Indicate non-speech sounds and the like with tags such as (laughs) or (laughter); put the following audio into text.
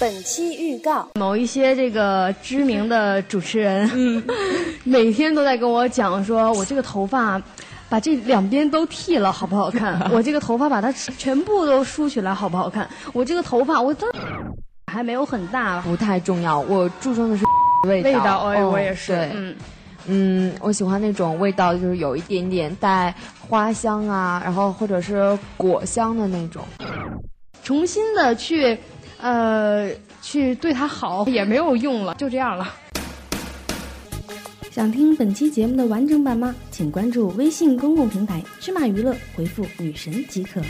本期预告：某一些这个知名的主持人，嗯，(laughs) 每天都在跟我讲说，我这个头发，把这两边都剃了，好不好看？(laughs) 我这个头发把它全部都梳起来，好不好看？我这个头发，我都 (laughs) 还没有很大，不太重要。我注重的是 (laughs) 味道。味道，哎，我也是。对，嗯嗯，我喜欢那种味道，就是有一点点带花香啊，然后或者是果香的那种。重新的去。呃，去对它好也没有用了，就这样了。想听本期节目的完整版吗？请关注微信公共平台“芝麻娱乐”，回复“女神”即可。